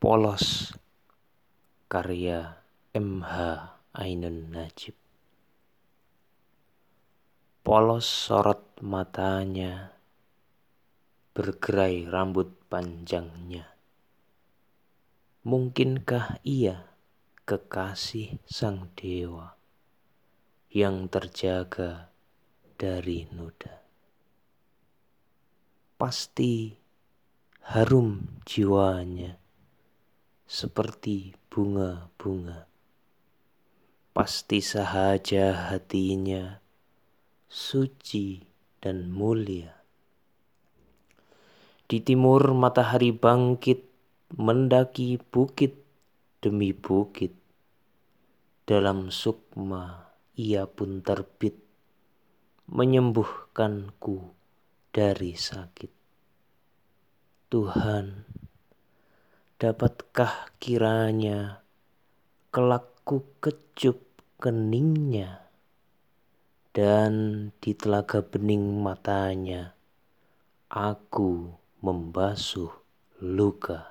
Polos karya MH Ainun Najib. Polos sorot matanya bergerai rambut panjangnya. Mungkinkah ia kekasih sang dewa yang terjaga dari noda? Pasti harum jiwanya seperti bunga-bunga. Pasti sahaja hatinya suci dan mulia. Di timur matahari bangkit mendaki bukit demi bukit. Dalam sukma ia pun terbit menyembuhkanku dari sakit. Tuhan, Dapatkah kiranya kelakku kecup keningnya dan di telaga bening matanya aku membasuh luka.